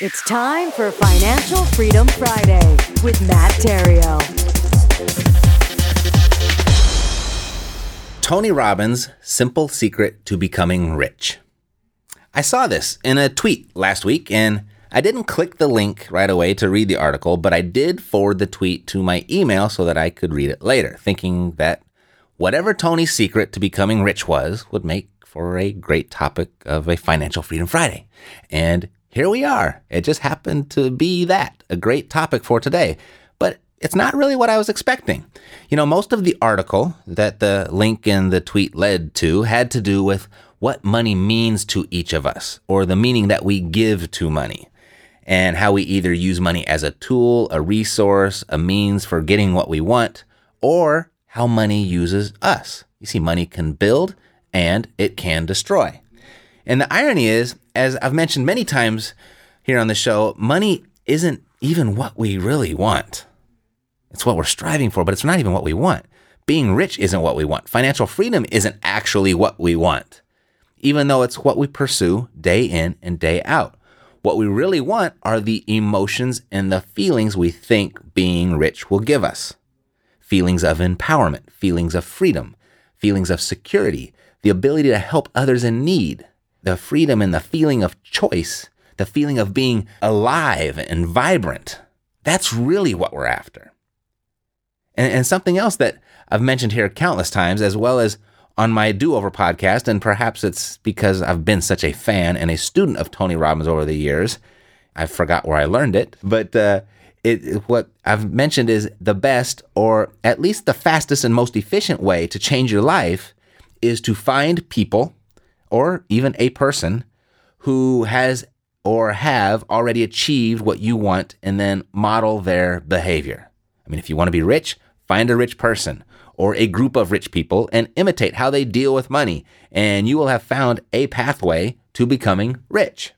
It's time for Financial Freedom Friday with Matt Theriault. Tony Robbins' Simple Secret to Becoming Rich. I saw this in a tweet last week and I didn't click the link right away to read the article, but I did forward the tweet to my email so that I could read it later, thinking that whatever Tony's secret to becoming rich was would make for a great topic of a Financial Freedom Friday. And here we are. It just happened to be that, a great topic for today. But it's not really what I was expecting. You know, most of the article that the link in the tweet led to had to do with what money means to each of us, or the meaning that we give to money, and how we either use money as a tool, a resource, a means for getting what we want, or how money uses us. You see, money can build and it can destroy. And the irony is, as I've mentioned many times here on the show, money isn't even what we really want. It's what we're striving for, but it's not even what we want. Being rich isn't what we want. Financial freedom isn't actually what we want, even though it's what we pursue day in and day out. What we really want are the emotions and the feelings we think being rich will give us feelings of empowerment, feelings of freedom, feelings of security, the ability to help others in need, the freedom and the feeling of choice, the feeling of being alive and vibrant. That's really what we're after. And, and something else that I've mentioned here countless times, as well as on my Do Over podcast, and perhaps it's because I've been such a fan and a student of Tony Robbins over the years. I forgot where I learned it, but uh, it, what I've mentioned is the best, or at least the fastest and most efficient way to change your life is to find people or even a person who has or have already achieved what you want and then model their behavior. I mean, if you want to be rich, find a rich person or a group of rich people and imitate how they deal with money, and you will have found a pathway to becoming rich.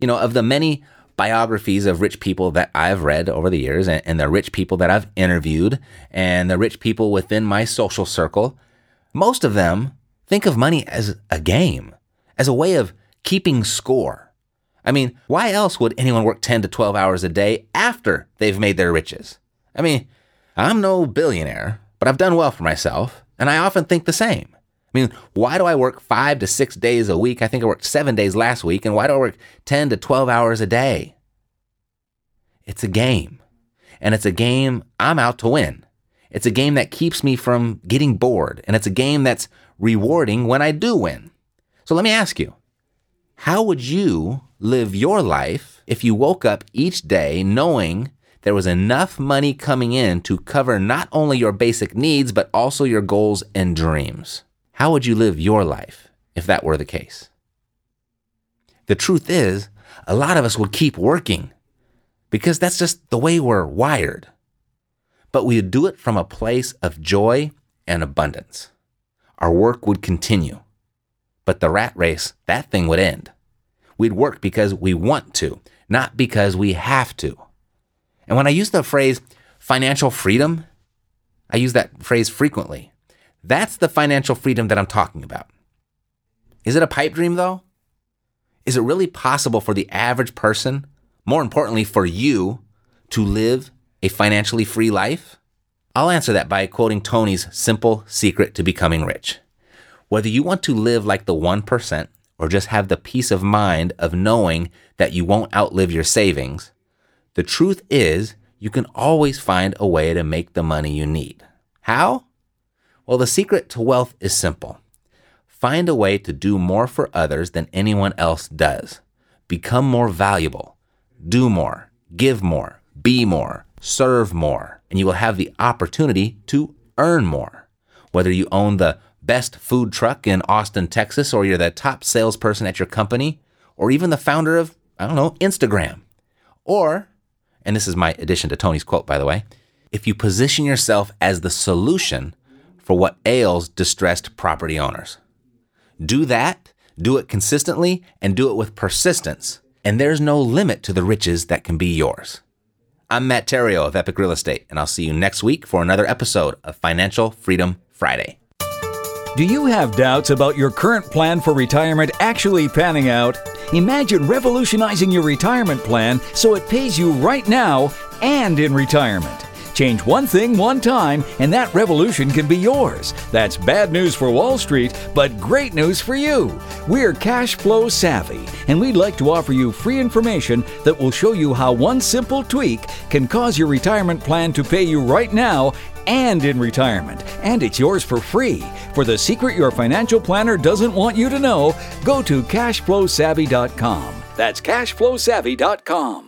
You know, of the many biographies of rich people that I've read over the years and, and the rich people that I've interviewed and the rich people within my social circle, most of them think of money as a game, as a way of keeping score. I mean, why else would anyone work 10 to 12 hours a day after they've made their riches? I mean, I'm no billionaire, but I've done well for myself, and I often think the same. I mean, why do I work five to six days a week? I think I worked seven days last week, and why do I work 10 to 12 hours a day? It's a game, and it's a game I'm out to win. It's a game that keeps me from getting bored, and it's a game that's rewarding when I do win. So let me ask you how would you live your life if you woke up each day knowing there was enough money coming in to cover not only your basic needs, but also your goals and dreams? How would you live your life if that were the case? The truth is, a lot of us would keep working because that's just the way we're wired. But we would do it from a place of joy and abundance our work would continue. But the rat race, that thing would end. We'd work because we want to, not because we have to. And when I use the phrase financial freedom, I use that phrase frequently. That's the financial freedom that I'm talking about. Is it a pipe dream though? Is it really possible for the average person, more importantly for you, to live a financially free life? I'll answer that by quoting Tony's simple secret to becoming rich. Whether you want to live like the 1% or just have the peace of mind of knowing that you won't outlive your savings, the truth is you can always find a way to make the money you need. How? Well, the secret to wealth is simple. Find a way to do more for others than anyone else does. Become more valuable. Do more. Give more. Be more. Serve more. And you will have the opportunity to earn more. Whether you own the best food truck in Austin, Texas, or you're the top salesperson at your company, or even the founder of, I don't know, Instagram. Or, and this is my addition to Tony's quote, by the way, if you position yourself as the solution for what ails distressed property owners. Do that, do it consistently, and do it with persistence, and there's no limit to the riches that can be yours. I'm Matt Theriault of Epic Real Estate, and I'll see you next week for another episode of Financial Freedom Friday. Do you have doubts about your current plan for retirement actually panning out? Imagine revolutionizing your retirement plan so it pays you right now and in retirement. Change one thing one time, and that revolution can be yours. That's bad news for Wall Street, but great news for you. We're cash flow savvy, and we'd like to offer you free information that will show you how one simple tweak can cause your retirement plan to pay you right now and in retirement. And it's yours for free. For the secret your financial planner doesn't want you to know, go to cashflowsavvy.com. That's cashflowsavvy.com.